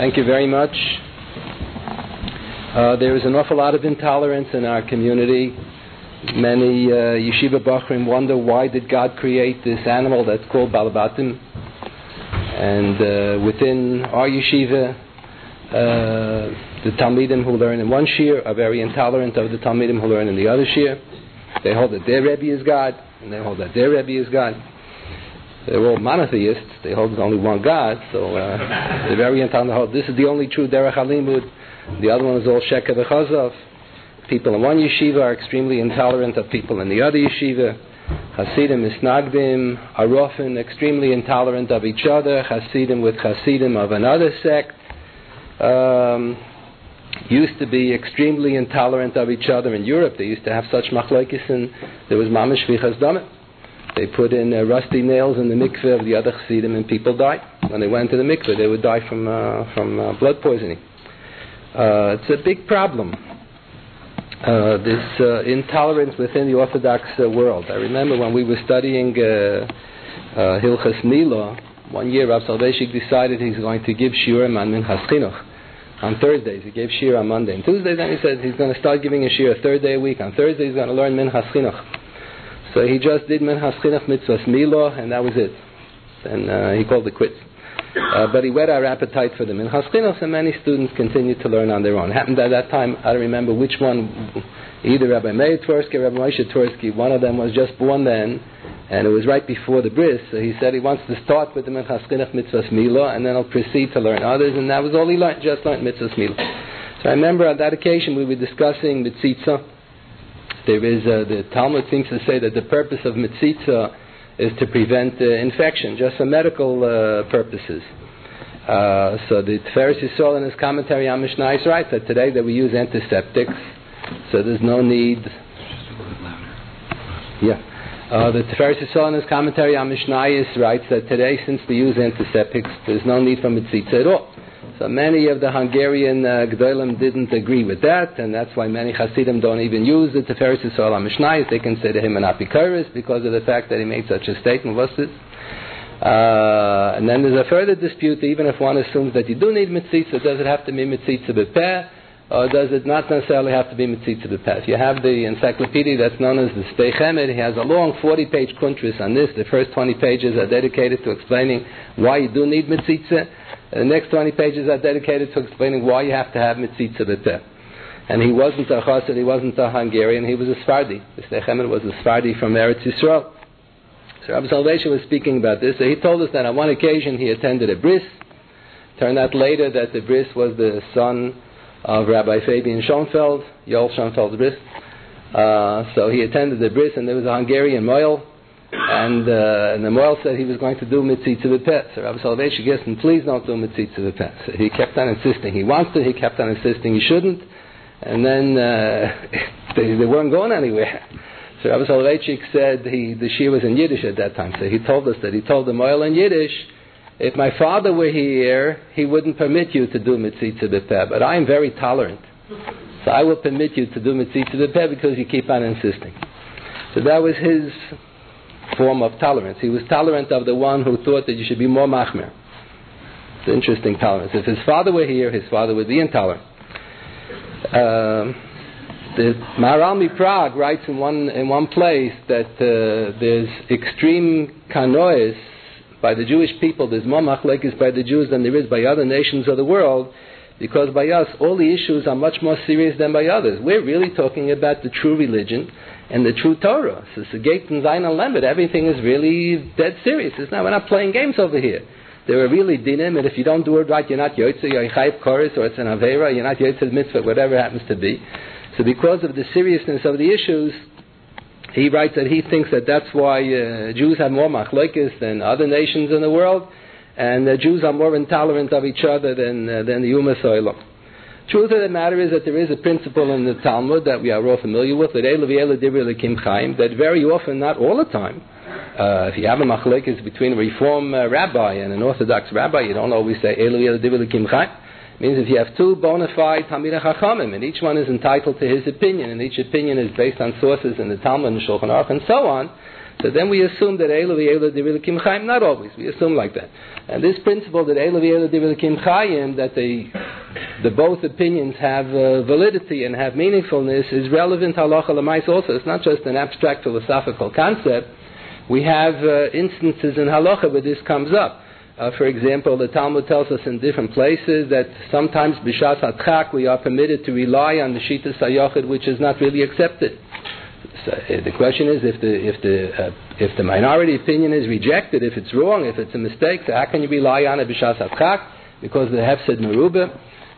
Thank you very much. Uh, there is an awful lot of intolerance in our community. Many uh, yeshiva bachrim wonder why did God create this animal that's called balabatim. And uh, within our yeshiva, uh, the talmidim who learn in one shir are very intolerant of the talmidim who learn in the other shir. They hold that their rebbe is God, and they hold that their rebbe is God. They're all monotheists. They hold there's only one God, so uh, they're very intolerant. This is the only true derech halimud. The other one is all sheker v'chazov. People in one yeshiva are extremely intolerant of people in the other yeshiva. Hasidim misnagdim are often extremely intolerant of each other. Hasidim with Hasidim of another sect um, used to be extremely intolerant of each other in Europe. They used to have such machlokes, and there was mamish vichas damit. They put in uh, rusty nails in the mikveh of the other Hasidim, and people died. When they went to the mikveh, they would die from uh, from uh, blood poisoning. Uh, it's a big problem. Uh, this uh, intolerance within the Orthodox world. I remember when we were studying Hilchas Mila, one year Rav Soloveitchik decided he's going to give shiurim on Minchas Chinuch on Thursdays. He gave shir on Monday and Tuesdays, then he said he's going to start giving a shir a third day a week. On Thursday, he's going to learn Minchas Chinuch. So he just did Minchas Chinuch Mitzvahs Mila, and that was it. And uh, he called it quits. Uh, but he whet our appetite for them. In Haskinos, and many students continued to learn on their own. Happened at that time, I don't remember which one, either Rabbi Meir Twersky or Rabbi Moshe Twersky, one of them was just born then, and it was right before the bris. So he said he wants to start with the Minchas Chinuch Mitzvahs Mila, and then I'll proceed to learn others, and that was all he learned, just learned Mitzvahs Mila. So I remember on that occasion we were discussing Mitzitza. There is, uh, the Talmud seems to say that the purpose of Mitzitza is to prevent uh, infection, just for medical uh, purposes. So the Tiferes Yisrael in his commentary on Mishnah writes that today that we use antiseptics, so there's no need. Yeah. Uh, the Tiferes Yisrael in his commentary on Mishnah writes that today, since we use antiseptics, there's no need for mitzitza at all. So many of the Hungarian uh, Gdolim didn't agree with that, and that's why many Hasidim don't even use the Tiferes Yisrael HaMishnayis. They consider him an Apikoris because of the fact that he made such a statement. What's this? Uh, and then there's a further dispute, even if one assumes that you do need mitzitza, does it have to be mitzitza b'peh, or does it not necessarily have to be mitzitza b'peh? If you have the encyclopedia that's known as the Sdei Chemed, he has a long 40-page kuntris on this. The first 20 pages are dedicated to explaining why you do need mitzitza. The next 20 pages are dedicated to explaining why you have to have mitzitza b'peh. And he wasn't a chassid, he wasn't a Hungarian, he was a Sfardi. The Sdei Chemed was a Sfardi from Eretz Yisrael. So Rabbi Soloveitchik was speaking about this. So he told us that on one occasion he attended a bris. Turned out later that the bris was the son of Rabbi Fabian Schonfeld, Yoel Schonfeld's bris. Uh, so he attended the bris, and there was a Hungarian moil, and, uh, and the moil said he was going to do mitzitza b'peh. So Rabbi Soloveitchik asked him, please don't do mitzitza b'peh. So he kept on insisting he wants to, he kept on insisting he shouldn't, and then uh, they, they weren't going anywhere. So Rabbi Soloveitchik said he, the shir was in Yiddish at that time, so he told us that he told the moil in Yiddish, if my father were here, he wouldn't permit you to do mitzitza b'peh, but I am very tolerant. So I will permit you to do mitzitza b'peh because you keep on insisting. So that was his form of tolerance. He was tolerant of the one who thought that you should be more machmir. It's interesting tolerance. If his father were here, his father would be intolerant. Um, the Maharal Prague writes in one in one place that uh, there's extreme kanois by the Jewish people. There's more machlekes by the Jews than there is by other nations of the world, because by us all the issues are much more serious than by others. We're really talking about the true religion and the true Torah. So Segate and Zayin Lambert, everything is really dead serious. It's not, we're not playing games over here. There are really dinim, and if you don't do it right, you're not yotze, you're a chayv chorus, or it's an avera, you're not yotze mitzvah, whatever happens to be. So because of the seriousness of the issues, he writes that he thinks that that's why uh, Jews have more machlokes than other nations in the world, and uh, Jews are more intolerant of each other than uh, than the Ummah Soilam. Truth of the matter is that there is a principle in the Talmud that we are all familiar with, that that very often, not all the time, uh, if you have a machlokes between a Reform uh, rabbi and an Orthodox rabbi, you don't always say Elu Kim Chaim means if you have two bona fide Talmidei Chachamim, and each one is entitled to his opinion, and each opinion is based on sources in the Talmud and Shulchan Aruch and so on, So then we assume that Eilu v'Eilu Divilikim Chaim, not always, we assume like that. And this principle that Eilu v'Eilu Divilikim Chaim, that they, the both opinions have uh, validity and have meaningfulness, is relevant halacha l'mais also. It's not just an abstract philosophical concept. We have uh, instances in halacha where this comes up. Uh, for example, the Talmud tells us in different places that sometimes b'shas atchak we are permitted to rely on the shita sayochid, which is not really accepted. So, uh, the question is if the if the uh, if the minority opinion is rejected, if it's wrong, if it's a mistake, so how can you rely on it b'shas atchak because the hefsed merubah?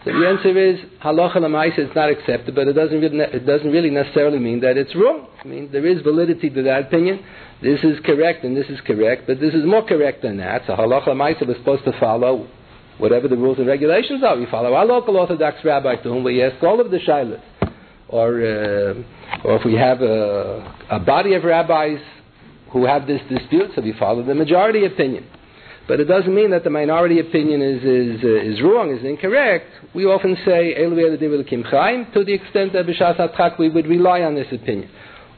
So the answer is halacha lemaisa is not accepted, but it doesn't really, it doesn't really necessarily mean that it's wrong. I mean there is validity to that opinion. This is correct and this is correct, but this is more correct than that. So halacha lemaisa is supposed to follow whatever the rules and regulations are. We follow our local Orthodox rabbi to whom we ask all of the shilas, or uh, or if we have a, a body of rabbis who have this dispute, so we follow the majority opinion. But it doesn't mean that the minority opinion is, is, uh, is wrong, is incorrect. We often say, to the extent that B'Shas HaTchak we would rely on this opinion.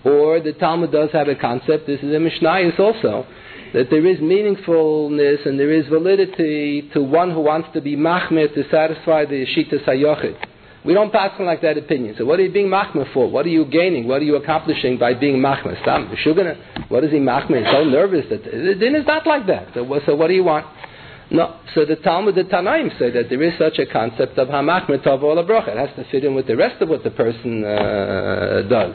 Or the Talmud does have a concept, this is a Mishnayos also, that there is meaningfulness and there is validity to one who wants to be machmir to satisfy the Shita Sayochid. We don't pass on like that opinion. So what are you being machmir for? What are you gaining? What are you accomplishing by being machmir? Stam, what is he machmir? So nervous that the din is not like that. So, so what do you want? No. So the Talmud, the Tanaim say that there is such a concept of hamachmir tov. It has to fit in with the rest of what the person uh, does.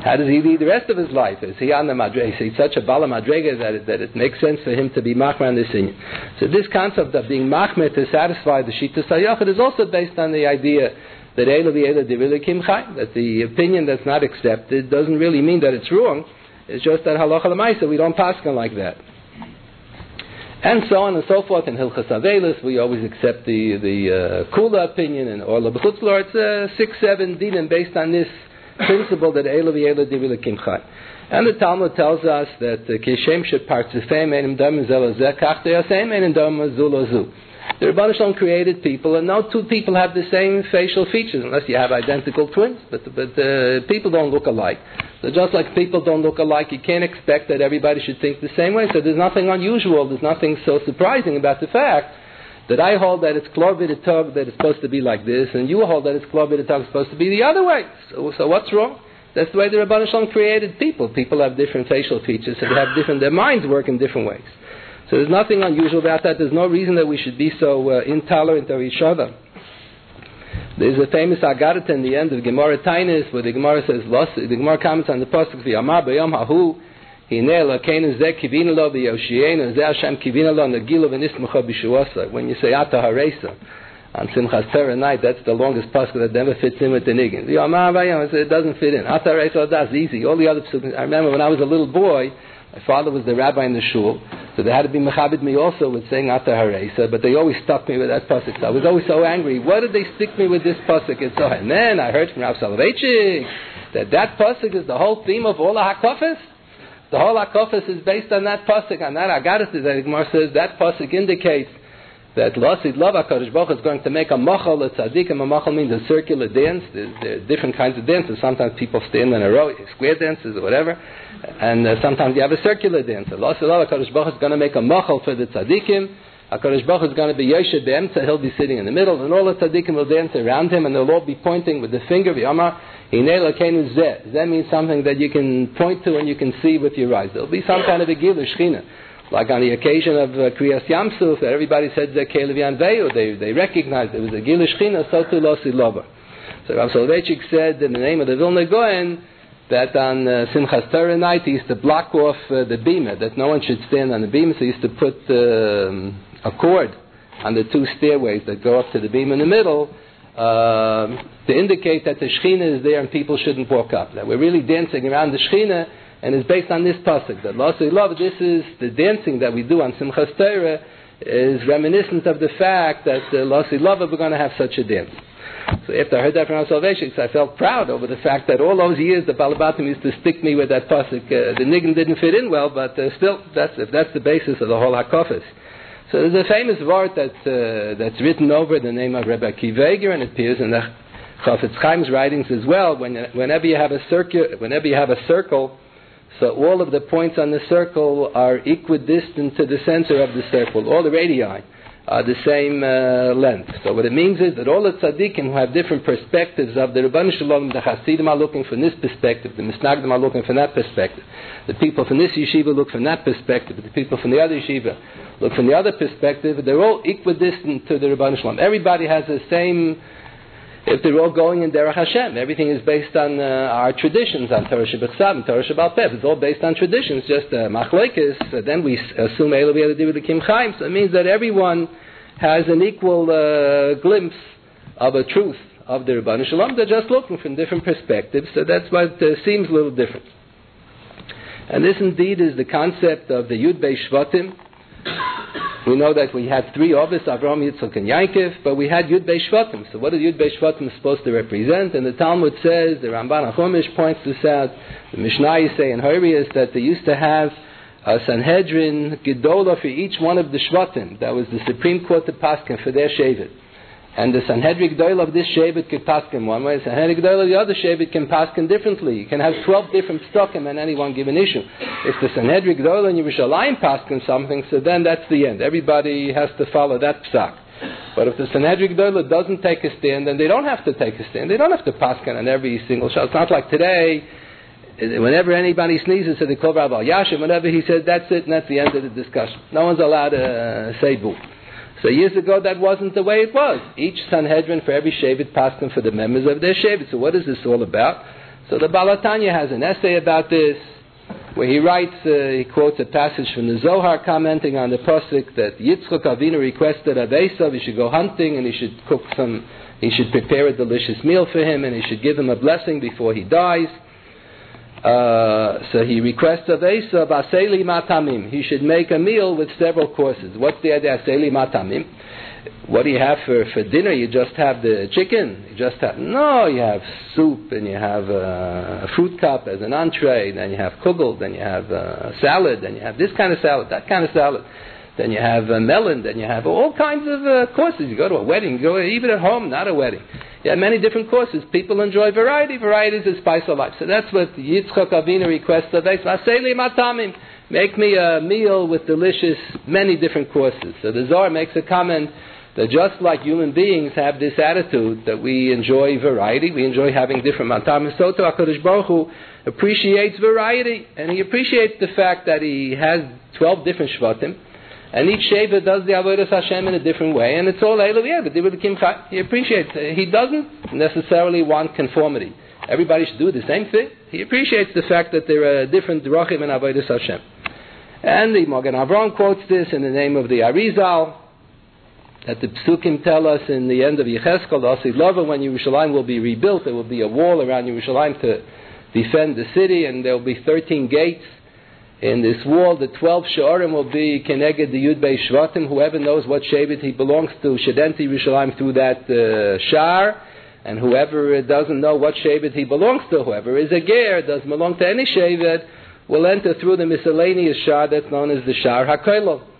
How does he lead the rest of his life? Is he on the madrega? Is he such a bala madrega that it, that it makes sense for him to be machmer on this inyan? So this concept of being machmer to satisfy the shita sayachid is also based on the idea that that the opinion that's not accepted doesn't really mean that it's wrong. It's just that halacha lemaisa we don't pass on like that. And so on and so forth. In Hilchas Avelis, we always accept the the uh, Kula opinion, and or Lebechutzlor, it's uh, six, seven dinim based on this principle that Elu v'Elu divila kimchai. And the Talmud tells us that Kishem should participate in dam zelazeh kach deyasem in dam zulazu. The Rebbeinu Shalom created people, and no two people have the same facial features, unless you have identical twins. But, but uh, people don't look alike. So just like people don't look alike, you can't expect that everybody should think the same way. So there's nothing unusual, there's nothing so surprising about the fact that I hold that it's klor that it's supposed to be like this, and you hold that it's klor it's supposed to be the other way. So, so what's wrong? That's the way the Rabban Shalom created people. People have different facial features, so they have different, their minds work in different ways. So there's nothing unusual about that. There's no reason that we should be so uh, intolerant of each other. There's a famous Agadat in the end of Gemara Tainis where the Gemara says, the Gemara comments on the Pasuk, V'yamar b'yom hahu, when you say Ata on Simchas Torah night, that's the longest pasuk that never fits in with the niggin. It doesn't fit in. Ata Haresa, oh, that's easy. All the other psukim. I remember when I was a little boy, my father was the rabbi in the shul, so they had to be mechabit me also with saying Ata Haresa, but they always stuck me with that pasuk. So I was always so angry. Why did they stick me with this pasuk? And so, and then I heard from Rav Soloveitchik that that pasuk is the whole theme of all the hakafas. The whole Akofis is based on that pasuk, on that Agadas that Gemara says that pasuk indicates that Lasid Love HaKadosh Baruch is going to make a machal, a tzaddikim, a machal means a circular dance. There's, there are different kinds of dances. Sometimes people stand in a row, square dances or whatever, and uh, sometimes you have a circular dance. So Lasid Love HaKadosh Baruch is going to make a machal for the tzaddikim. HaKadosh Baruch is going to be Yoshe Be'emtza, he'll be sitting in the middle, and all the tzaddikim will dance around him, and they'll all be pointing with the finger, V'yamar, that means something that you can point to and you can see with your eyes. There'll be some kind of a gilush shechina. Like on the occasion of uh, Kriyas Yamsuf, that everybody said Zekeh Veyu, they, they recognized there was a gilush shechina, so to Losi Loba. So Rav Soloveitchik said in the name of the Vilna Gaon, that on uh, Simchas Torah night he used to block off uh, the bima, that no one should stand on the bima, so he used to put um, a cord on the two stairways that go up to the bima in the middle, um, to indicate that the Shechina is there and people shouldn't walk up. That we're really dancing around the Shechina, and it's based on this pasuk. That Lasei Love, this is the dancing that we do on Simchas Torah, is reminiscent of the fact that uh, Lasei Love, we're going to have such a dance. So after I heard that from Rav Soloveitchik, I felt proud over the fact that all those years the Balabatim used to stick me with that pasuk. Uh, the niggin didn't fit in well, but uh, still, that's, if that's the basis of the whole Hakofis. So there's a famous word that, uh, that's written over the name of Rebbe Akiva Eiger and it appears in the Chafetz Chaim's writings as well. When, whenever, you have a circu- whenever you have a circle So all of the points on the circle are equidistant to the center of the circle, all the radii are the same uh, length. So what it means is that all the tzaddikim who have different perspectives of the Rabban Shalom, the Hasidim are looking from this perspective, the Misnagdim are looking from that perspective, the people from this yeshiva look from that perspective, the people from the other yeshiva look from the other perspective, they're all equidistant to the Rabban Shalom. Everybody has the same if they're all going in Derech Hashem. Everything is based on uh, our traditions, on Torah Shabbat and Torah Shabbat Peh. It's all based on traditions, just uh. Uh, then we assume with the Kim Chaim. So it means that everyone has an equal uh, glimpse of a truth of the Rabban Shalom. They're just looking from different perspectives, so that's why it uh, seems a little different. And this indeed is the concept of the Yud Bei Shvatim, we know that we had three Ovis, Avram, Yitzchak, and Yankov, but we had Yud Bei Shvatim. So what is Yud Bei Shvatim supposed to represent? And the Talmud says, the Ramban HaChumash points this out, the Mishnah say in Horius that they used to have a Sanhedrin Gedola for each one of the Shvatim. That was the Supreme Court of Paskin for their Shavit. And the Sanhedrin Gdoil of this Shabbat can paskin one way, the Sanhedrin Gdoil of the other Shabbat can paskin differently. You can have 12 different stokim on any one given issue. If the Sanhedrin Gdoil and Yerushalayim paskin something, so then that's the end. Everybody has to follow that psak. But if the Sanhedrin Gdoila doesn't take a stand, then they don't have to take a stand. They don't have to paskin on every single shot. It's not like today, whenever anybody sneezes to the Kol Rabbi Yashim, whenever he says that's it and that's the end of the discussion. No one's allowed to say boo. So years ago, that wasn't the way it was. Each Sanhedrin for every Shavit passed them for the members of their Shavit. So what is this all about? So the Baal HaTanya has an essay about this, where he writes, uh, he quotes a passage from the Zohar commenting on the Pasuk that Yitzchak Avinu requested of Esav he should go hunting and he should cook some, he should prepare a delicious meal for him and he should give him a blessing before he dies. Uh, so he requests of Esav, Aseli Matamim. He should make a meal with several courses. What's the idea, Aseli Matamim? What do you have for, for dinner? You just have the chicken? You just have, no, you have soup and you have a, a fruit cup as an entree, then you have kugel, then you have a salad, then you have this kind of salad, that kind of salad. Then you have a melon, then you have all kinds of uh, courses. You go to a wedding, you go even at home, not a wedding. Have many different courses. People enjoy variety. Variety is the spice of life. So that's what Yitzchak Avinu requests of matamim. Make me a meal with delicious, many different courses. So the Zohar makes a comment that just like human beings have this attitude that we enjoy variety, we enjoy having different matam, so to HaKadosh Baruch Hu appreciates variety, and he appreciates the fact that he has 12 different shvatim, and each Sheva does the Avodah Hashem in a different way, and it's all Eilu but He appreciates it. He doesn't necessarily want conformity. Everybody should do the same thing. He appreciates the fact that there are different Drachim and Avodah Hashem. And the Magen Avram quotes this in the name of the Arizal, that the Psukim tell us in the end of Yecheskel, the Lova, when Yerushalayim will be rebuilt, there will be a wall around Yerushalayim to defend the city, and there will be 13 gates in this wall, the 12 Sha'arim will be Keneged the Yud Bei Shvatim. Whoever knows what Shavit he belongs to, should enter Yerushalayim through that uh, Shar. And whoever doesn't know what Shavit he belongs to, whoever is a Ger, doesn't belong to any Shavit, will enter through the miscellaneous Shar that's known as the Shar HaKoilov.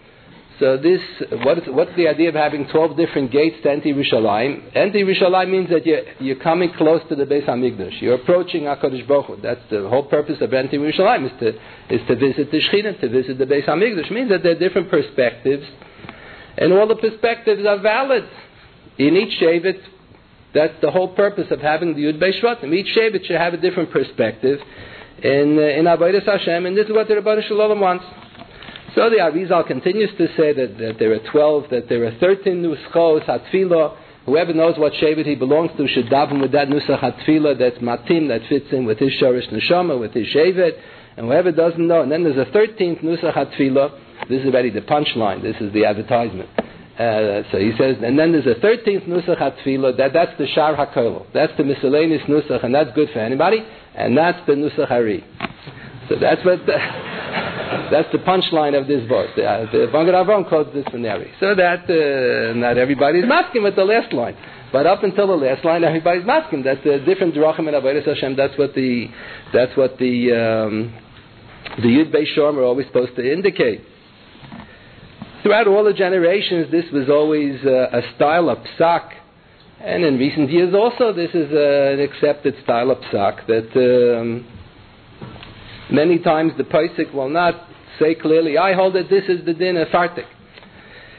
So this, what is, what's the idea of having 12 different gates to enter Yerushalayim? Enter Yerushalayim means that you're, you're coming close to the Beis HaMikdash. You're approaching HaKadosh Baruch Hu. That's the whole purpose of entering Yerushalayim, is to, is to visit the Shekhinah, to visit the Beis HaMikdash. It means that there are different perspectives, and all the perspectives are valid. In each Shavit, that's the whole purpose of having the Yud Beis Shvatim. Each Shavit should have a different perspective in, uh, in Avodah Hashem, and this is what the Rebbe Shalom wants. So the Arizal continues to say that, that there are 12, that there are 13 nuschos, hatfila. Whoever knows what Shavit he belongs to should daven with that nusach hatfila that's matim, that fits in with his shorish neshama, with his Shavit. And whoever doesn't know, and then there's a 13th nusach hatfila. This is already the punchline. This is the advertisement. Uh, so he says, and then there's a 13th nusach hatfila, that, that's the shar hakol. That's the miscellaneous nusach, and that's good for anybody. And that's the nusach hari. So that's what... The, That's the punchline of this verse. The, uh, the Avram quotes this in scenario. So that uh, not everybody's masking with the last line. But up until the last line, everybody's masking. That's a different drachim and avodas Hashem. That's what the that's what the um, the Yud Shom are always supposed to indicate. Throughout all the generations, this was always uh, a style of psak, and in recent years also, this is uh, an accepted style of psak that. Um, Many times the Paisik will not say clearly, I hold that this is the din of Fartik.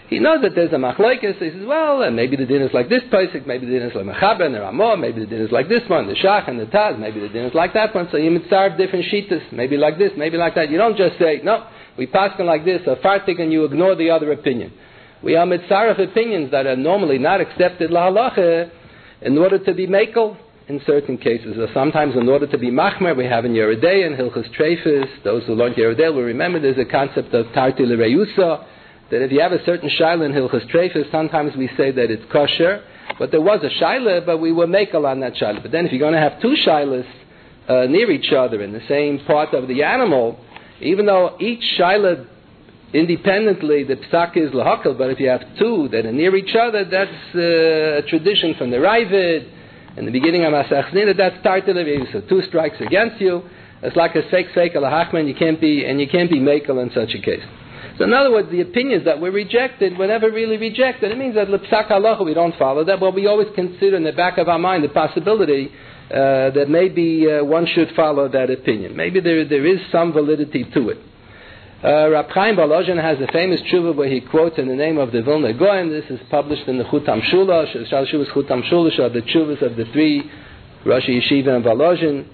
He knows that there's a machlekes. He says, well, and maybe the din is like this paisik, maybe the din is like mechaber and the ramah, maybe the din is like this one, the shach and the taz, maybe the din is like that one. So you mitzarv different shitas, maybe like this, maybe like that. You don't just say, no, we pass like this, a fartik, and you ignore the other opinion. We are mitzarv opinions that are normally not accepted la halacha in order to be makel in certain cases, or sometimes in order to be machmer, we have in Yeridei and Hilchus Trefus, those who learned Yeridei will remember there's a concept of tarti l'reyusa, that if you have a certain shaila in Hilchas Trefus, sometimes we say that it's kosher, but there was a shaila, but we were makel on that shaila. But then if you're going to have two shailas uh, near each other in the same part of the animal, even though each shaila independently the psak is lahakal, but if you have two that are near each other, that's uh, a tradition from the Ravid. In the beginning of Masach that's tartil So two strikes against you. It's like a fake fake al You can't be and you can't be makel in such a case. So in other words, the opinions that were rejected were never really rejected. It means that halacha we don't follow that, but we always consider in the back of our mind the possibility uh, that maybe uh, one should follow that opinion. Maybe there there is some validity to it. Uh, Rab Chaim has a famous tshuva where he quotes in the name of the Vilna Gaon. This is published in the Chutam Shula, Shal Shuvas Chutam Shula, the tshuvas of the three Rosh Yeshiva and Volozhin.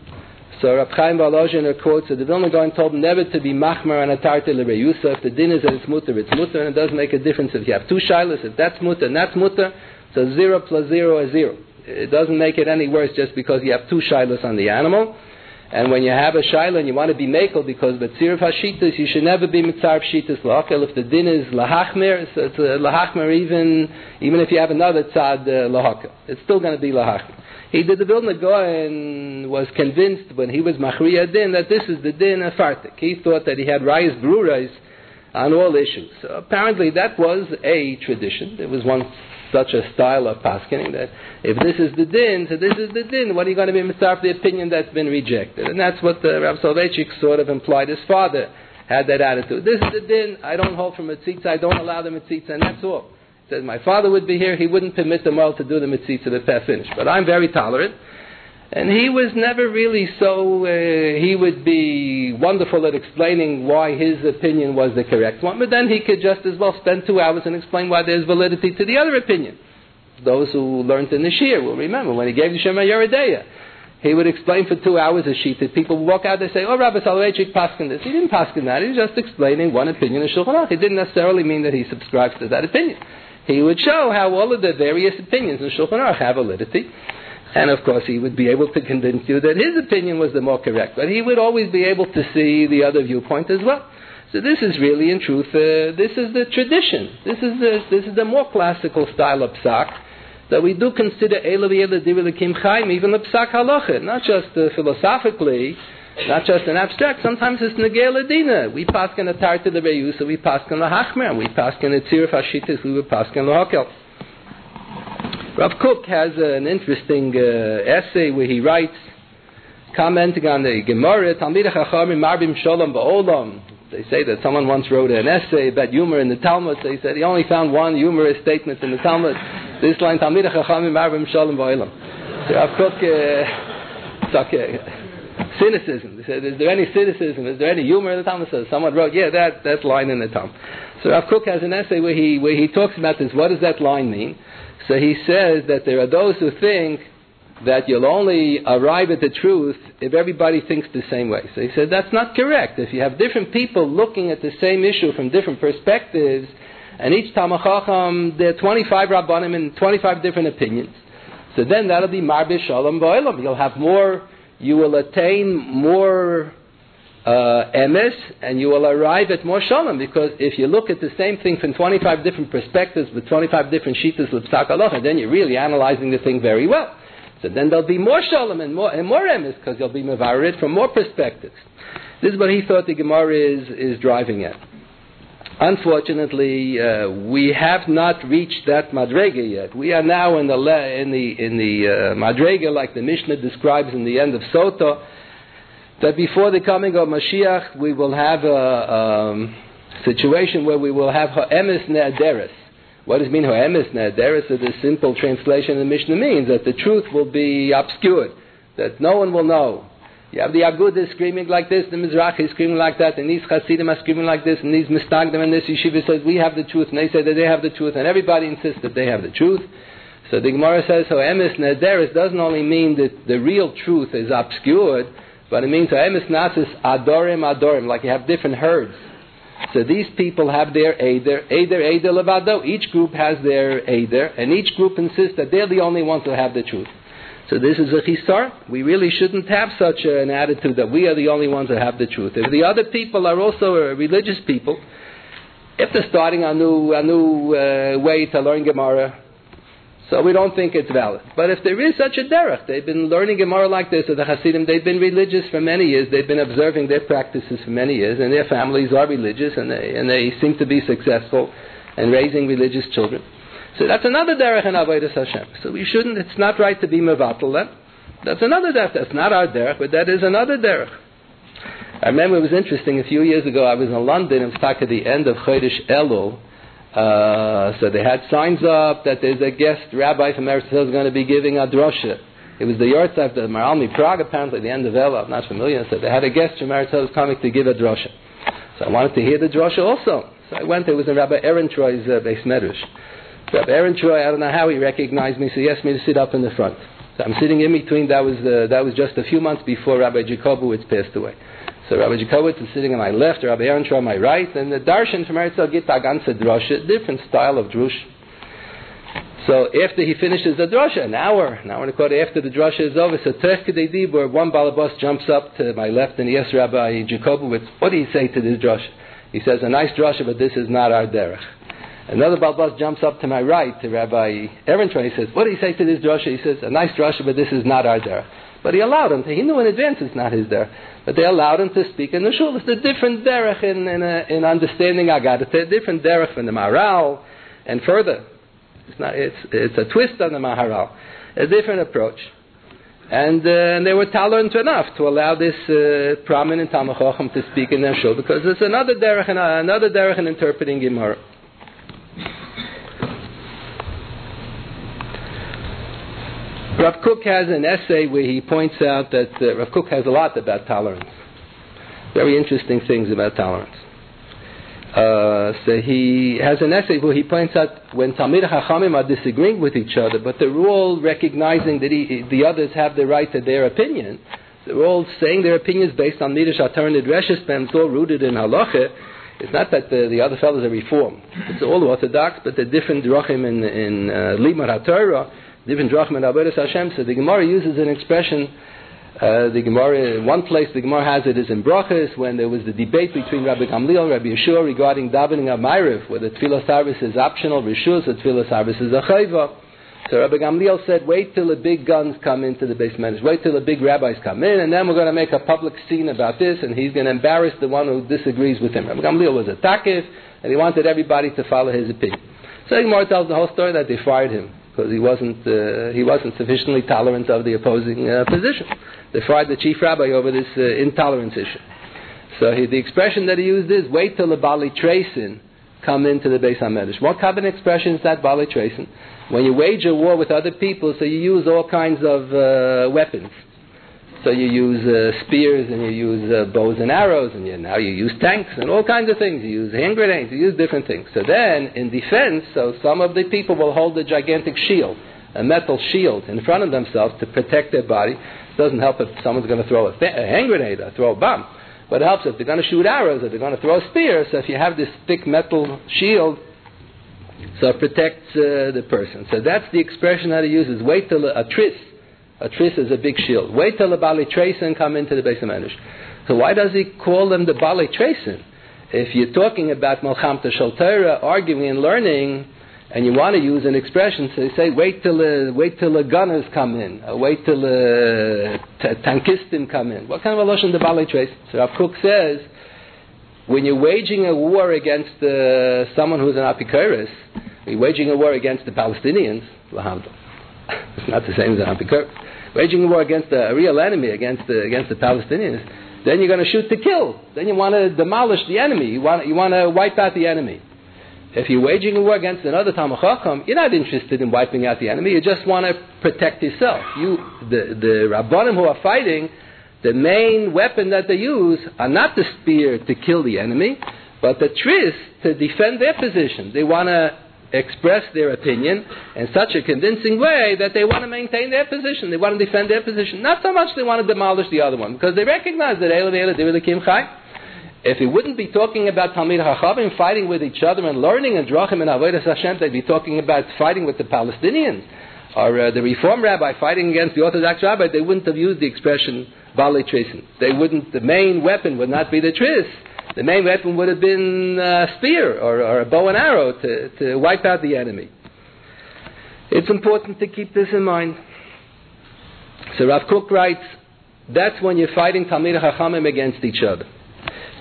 So Rab Chaim Volozhin quotes that the Vilna Gaon told never to be machmer and a tartel reyusa. If the din is that it's mutter, it's mutter, and it doesn't make a difference if you have two shilas, if that's mutter and that's mutter, so zero plus zero is zero. It doesn't make it any worse just because you have two shilas on the animal. And when you have a shaila and you want to be makel because betzirv hashitas, you should never be mitzarv shitas lahakel. If the din is lahachmer, so it's uh, lahachmer even even if you have another tzad uh, lahakel, it's still going to be lahachmer. He did the Vilna and was convinced when he was Machriya Din that this is the Din of Fartik. He thought that he had Rayas Brurais on all issues. So apparently that was a tradition. There was one such a style of paskening that if this is the din, so this is the din, what are you going to be mitzvah the opinion that's been rejected? And that's what the Rav Soloveitchik sort of implied. His father had that attitude. This is the din, I don't hold from mitzitza, I don't allow the mitzitza, and that's all He said my father would be here, he wouldn't permit the all to do the mitzvah to the peh finish. But I'm very tolerant. And he was never really so, uh, he would be wonderful at explaining why his opinion was the correct one, but then he could just as well spend two hours and explain why there's validity to the other opinion. Those who learned in the Shir will remember when he gave the Shema Yeridea. He would explain for two hours a sheet that people walk out and say, Oh, Rabbi Soloveitchik paskin this. He didn't paskin that. He was just explaining one opinion in Shulchan Aruch. It didn't necessarily mean that he subscribes to that opinion he would show how all of the various opinions in Shulchan Aruch have validity. And of course, he would be able to convince you that his opinion was the more correct. But he would always be able to see the other viewpoint as well. So this is really, in truth, uh, this is the tradition. This is the, this is the more classical style of psak that we do consider even the psak halacha, not just uh, philosophically, not just an abstract. Sometimes it's negel adina. We pass in a tar to the reyusa, we pass in the hachmer, we pass in a tzir fashitis, we pass in the hokel. Rav Kook has uh, an interesting uh, essay where he writes, commenting on the Gemara, Talmid Chachamim Marbim Shalom Ba'olam. They say that someone once wrote an essay about humor in the Talmud. They said he only found one humorous statement in the Talmud. This line, Talmid Chachamim Marbim Shalom Ba'olam. So Rav Kook, uh, okay cynicism. They said, is there any cynicism? Is there any humor in the Talmud? So someone wrote, yeah, that, that line in the Talmud. So Rav Kook has an essay where he, where he talks about this. What does that line mean? So he says that there are those who think that you'll only arrive at the truth if everybody thinks the same way. So he said that's not correct. If you have different people looking at the same issue from different perspectives, and each Talmud Chacham, there are 25 Rabbanim and 25 different opinions, so then that'll be Marbish Shalom Ba'olam. You'll have more you will attain more uh, emes and you will arrive at more shalom because if you look at the same thing from 25 different perspectives with 25 different sheetas of psak then you're really analyzing the thing very well. So then there'll be more shalom and more and more emes because you'll be mevarid from more perspectives. This is what he thought the Gemara is, is driving at. Unfortunately, uh, we have not reached that madrega yet. We are now in the in the in the uh, madrega, like the Mishnah describes in the end of Sota, that before the coming of Mashiach, we will have a um, situation where we will have ha'emes ne'aderes. What does mean ha'emes ne'aderes? The simple translation of the Mishnah means that the truth will be obscured, that no one will know You have the Agudah screaming like this, the Mizrahi screaming like that, and these Hasidim are screaming like this, and these Misnagdim and this Yeshiva says we have the truth, and they say that they have the truth, and everybody insists that they have the truth. So the Gemara says, so emes nederis doesn't only mean that the real truth is obscured, but it means emes nasis adorim adorim, like you have different herds. So these people have their Eider, Eider, Eider Levado. Each group has their Eider, and each group insists that they're the only ones who have the truth. So this is a chisar. We really shouldn't have such an attitude that we are the only ones who have the truth. If the other people are also religious people, if they're starting a new, a new uh, way to learn Gemara, so we don't think it's valid. But if there is such a derech, they've been learning Gemara like this, or the Hasidim, they've been religious for many years, they've been observing their practices for many years, and their families are religious, and they, and they seem to be successful in raising religious children. So that's another derech in Avodah Hashem. So we shouldn't, it's not right to be mevatel them. That's another derech. That's not our derech, but that is another derech. I remember it was interesting, a few years ago I was in London, it was back at the end of Chodesh Elul, uh, so they had signs up that there's a guest rabbi from Eretz Yisrael going to be giving a drosha. It was the yahrzeit of the Maharalmi Prague, apparently, the end of Ella. I'm not familiar. So they had a guest from Eretz Yisrael coming to give a drosha. So I wanted to hear the drosha also. So I went. It was in Rabbi Ehrentreu's uh, Beis Medrash. Rabbi Ehrentreu, I don't know how he recognized me, so he asked me to sit up in the front. So I'm sitting in between. That was uh, that was just a few months before Rabbi Jakobovits passed away. So Rabbi Jakobovits is sitting on my left, Rabbi Aaron on my right, and the darshan from Eretz Gita ganze drosha, different style of drush. So after he finishes the drosha, an hour, an hour and a quarter after the drosha is over, so Tefkedei Dibur, one balabas jumps up to my left and he asks Rabbi Jakobovits, what do you say to this drosha? He says, a nice drosha, but this is not our derech. Another balabas jumps up to my right, to Rabbi Ehrentreu, he says, what do you say to this drosha? He says, a nice drosha, but this is not our derech. But he allowed him to. He knew in advance it's not his derech. But they allowed him to speak in the shul. It's a different derech in, in, a, in understanding Agad. It's a different derech from the Maharal. And further, it's, not, it's, it's a twist on the Maharal. A different approach. And, uh, and they were tolerant enough to allow this uh, prominent Talmud Chacham to speak in their shul because it's another derech in, another derech in interpreting Gemara. Rav Kook has an essay where he points out that uh, Rav Kook has a lot about tolerance. Very interesting things about tolerance. Uh, so he has an essay where he points out when Talmid Chachamim are disagreeing with each other, but they're all recognizing that he, the others have the right to their opinion. They're all saying their opinions based on Nidash Atar and Reshes, and it's all rooted in halacha. It's not that the, the other fellows are reformed. It's all orthodox, but they're different drachim in, in uh, Limar HaTorah different Drachman Hashem. So the Gemara uses an expression. Uh, the Gemara, one place the Gemara has it is in Brachas when there was the debate between Rabbi Gamliel and Rabbi Yehoshua regarding davening of Ma'ariv, whether tefillah service is optional, Rishus, or tefillah service is a chayva. So Rabbi Gamliel said, wait till the big guns come into the Beis Medrash, wait till the big rabbis come in, and then we're going to make a public scene about this, and he's going to embarrass the one who disagrees with him. Rabbi Gamliel was a takif, and he wanted everybody to follow his opinion. So Gemara tells the whole story that they fired him because he wasn't uh, he wasn't sufficiently tolerant of the opposing uh, position. They fired the chief rabbi over this uh, intolerance issue. So he, the expression that he used is wait till the bali tracing come into the Beis Hamedrash. What kind of expression is that bali tracing? When you wage a war with other people, so you use all kinds of uh, weapons. So you use uh, spears and you use uh, bows and arrows and you, now you use tanks and all kinds of things. You use hand grenades, you use different things. So then in defense, so some of the people will hold a gigantic shield, a metal shield in front of themselves to protect their body. It doesn't help if someone's going to throw a, th- a hand grenade or throw a bomb. But it helps if they're going to shoot arrows or they're going to throw a spear. So if you have this thick metal shield, so it protects uh, the person. So that's the expression that he uses. Wait till a, a a tris is a big shield. Wait till the Bali Trason come into the of Medrash. So why does he call them the Bali Trason? If you're talking about Malchamta Shaltera, arguing and learning, and you want to use an expression, so you say, wait till the, wait till the gunners come in, or wait till the t- tankistim come in. What kind of a lotion the Bali Trace? So Rav Kook says, when you're waging a war against uh, someone who's an Apikoris, you're waging a war against the Palestinians, it's not the same as an Apikoris waging war against a, a real enemy, against the, against the Palestinians, then you're going to shoot to kill. Then you want to demolish the enemy. You want, you want to wipe out the enemy. If you're waging a war against another Talmud Chacham, you're not interested in wiping out the enemy. You just want to protect yourself. You, the, the Rabbanim who are fighting, the main weapon that they use are not the spear to kill the enemy, but the tris to defend their position. They want to express their opinion in such a convincing way that they want to maintain their position. They want to defend their position. Not so much they want to demolish the other one, because they recognize that Chai. If he wouldn't be talking about Talmid HaChavim fighting with each other and learning and Drachim and Avodah Hashem, they'd be talking about fighting with the Palestinians or uh, the Reform rabbi fighting against the Orthodox rabbi. They wouldn't have used the expression Bali Trisin. They wouldn't. The main weapon would not be the tris. The main weapon would have been a spear or, or a bow and arrow to, to wipe out the enemy. It's important to keep this in mind. So Rav Kook writes, that's when you're fighting Talmid Chachamim against each other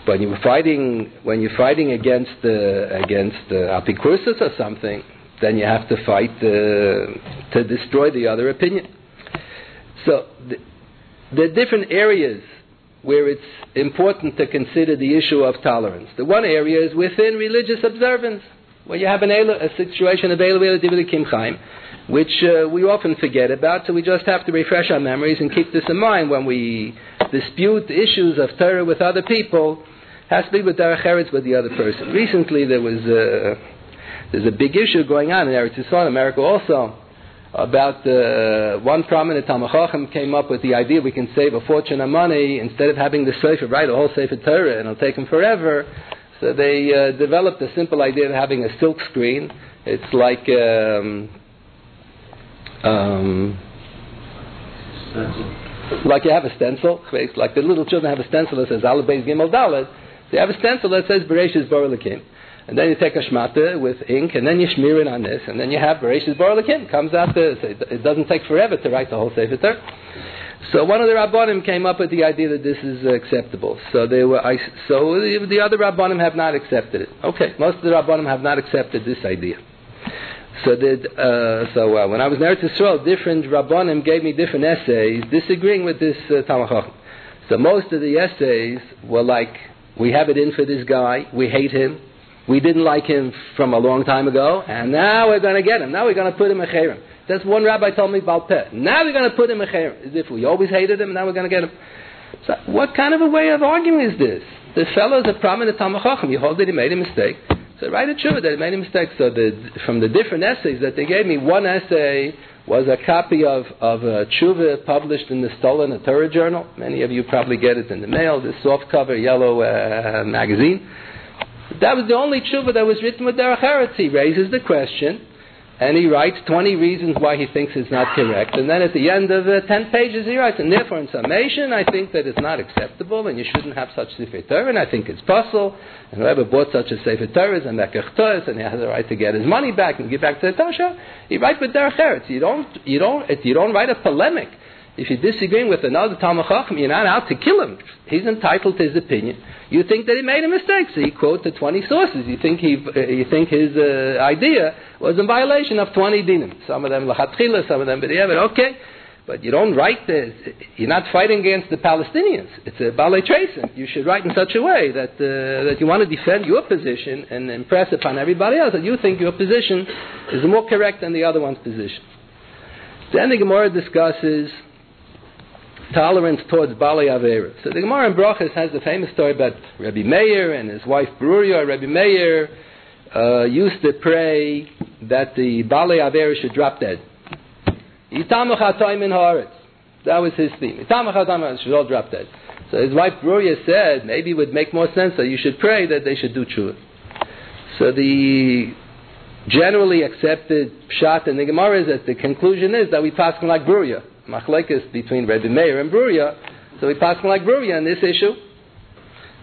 when you're fighting when you're fighting against uh, against Apikursus or something, then you have to fight uh, to destroy the other opinion. So the, the different areas where it's important to consider the issue of tolerance. The one area is within religious observance, where you have an, a situation of Eilu Kim which uh, we often forget about, so we just have to refresh our memories and keep this in mind when we dispute issues of Torah with other people has to be with Derech Eretz with the other person. Recently, there was a, there's a big issue going on in Eretz Yisrael, America also, about uh, one prominent Talmud came up with the idea we can save a fortune of money instead of having the Sefer write a whole Sefer Torah and it'll take them forever. So they uh, developed a simple idea of having a silk screen. It's like um, um, like you have a stencil, like the little children have a stencil that says Alabez Gimel Dalet. You have a stencil that says Bereshis Boralakim. And then you take a shmata with ink, and then you smear it on this, and then you have Bereshis Boralakim. Comes out the, it doesn't take forever to write the whole Sefer Torah. So one of the Rabbanim came up with the idea that this is acceptable. So they were, I, so the, the other Rabbanim have not accepted it. Okay, most of the Rabbanim have not accepted this idea. So that, uh, so uh, when I was in Eretz Yisrael, different Rabbanim gave me different essays disagreeing with this uh, Talmud So most of the essays were like we have it in for this guy. We hate him. We didn't like him from a long time ago, and now we're going to get him. Now we're going to put him a cherem. That's one rabbi told me about Peh. Now we're going to put him a cherem. As if we always hated him, and now we're going to get him. So what kind of a way of arguing is this? The fellow is a prominent Talmud. You hold that he made a mistake. So write it true that he made a mistake. So the, from the different essays that they gave me, one essay was a copy of, of a tshuva published in the Stolen Torah Journal. Many of you probably get it in the mail, this soft cover yellow uh, magazine. That was the only tshuva that was written with Derech Eretz. He raises the question, and he writes 20 reasons why he thinks it's not correct. And then at the end of uh, 10 pages, he writes, and therefore, in summation, I think that it's not acceptable, and you shouldn't have such Sefer Torah, and I think it's possible, and whoever bought such a Sefer Torah is a Mekach and he has the right to get his money back and give back to the Tosha. He writes with Derech Eretz. You don't, you, don't, you don't write a polemic. If you're disagreeing with another Talmud Chacham, you're not out to kill him. He's entitled to his opinion. You think that he made a mistake, so you quote the 20 sources. You think, he, uh, you think his uh, idea was in violation of 20 dinim. Some of them lachatchila, some of them b'diavad. Okay, but you don't write this. You're not fighting against the Palestinians. It's a ballet tracing. You should write in such a way that uh, that you want to defend your position and impress upon everybody else that you think your position is more correct than the other one's position. Then the Gemara discusses tolerance towards Bali Avera. So the Gemara in Brachas has the famous story about Rabbi Meir and his wife Bruria. Rabbi Meir uh, used to pray that the Bali Avera should drop dead. That was his theme. should all drop dead. So his wife Bruria said maybe it would make more sense that you should pray that they should do tshuva. So the generally accepted shot in the Gemara is that the conclusion is that we pass like Bruria machlekes between Rebbe Meir and Bruria, so we pass like Bruria on this issue.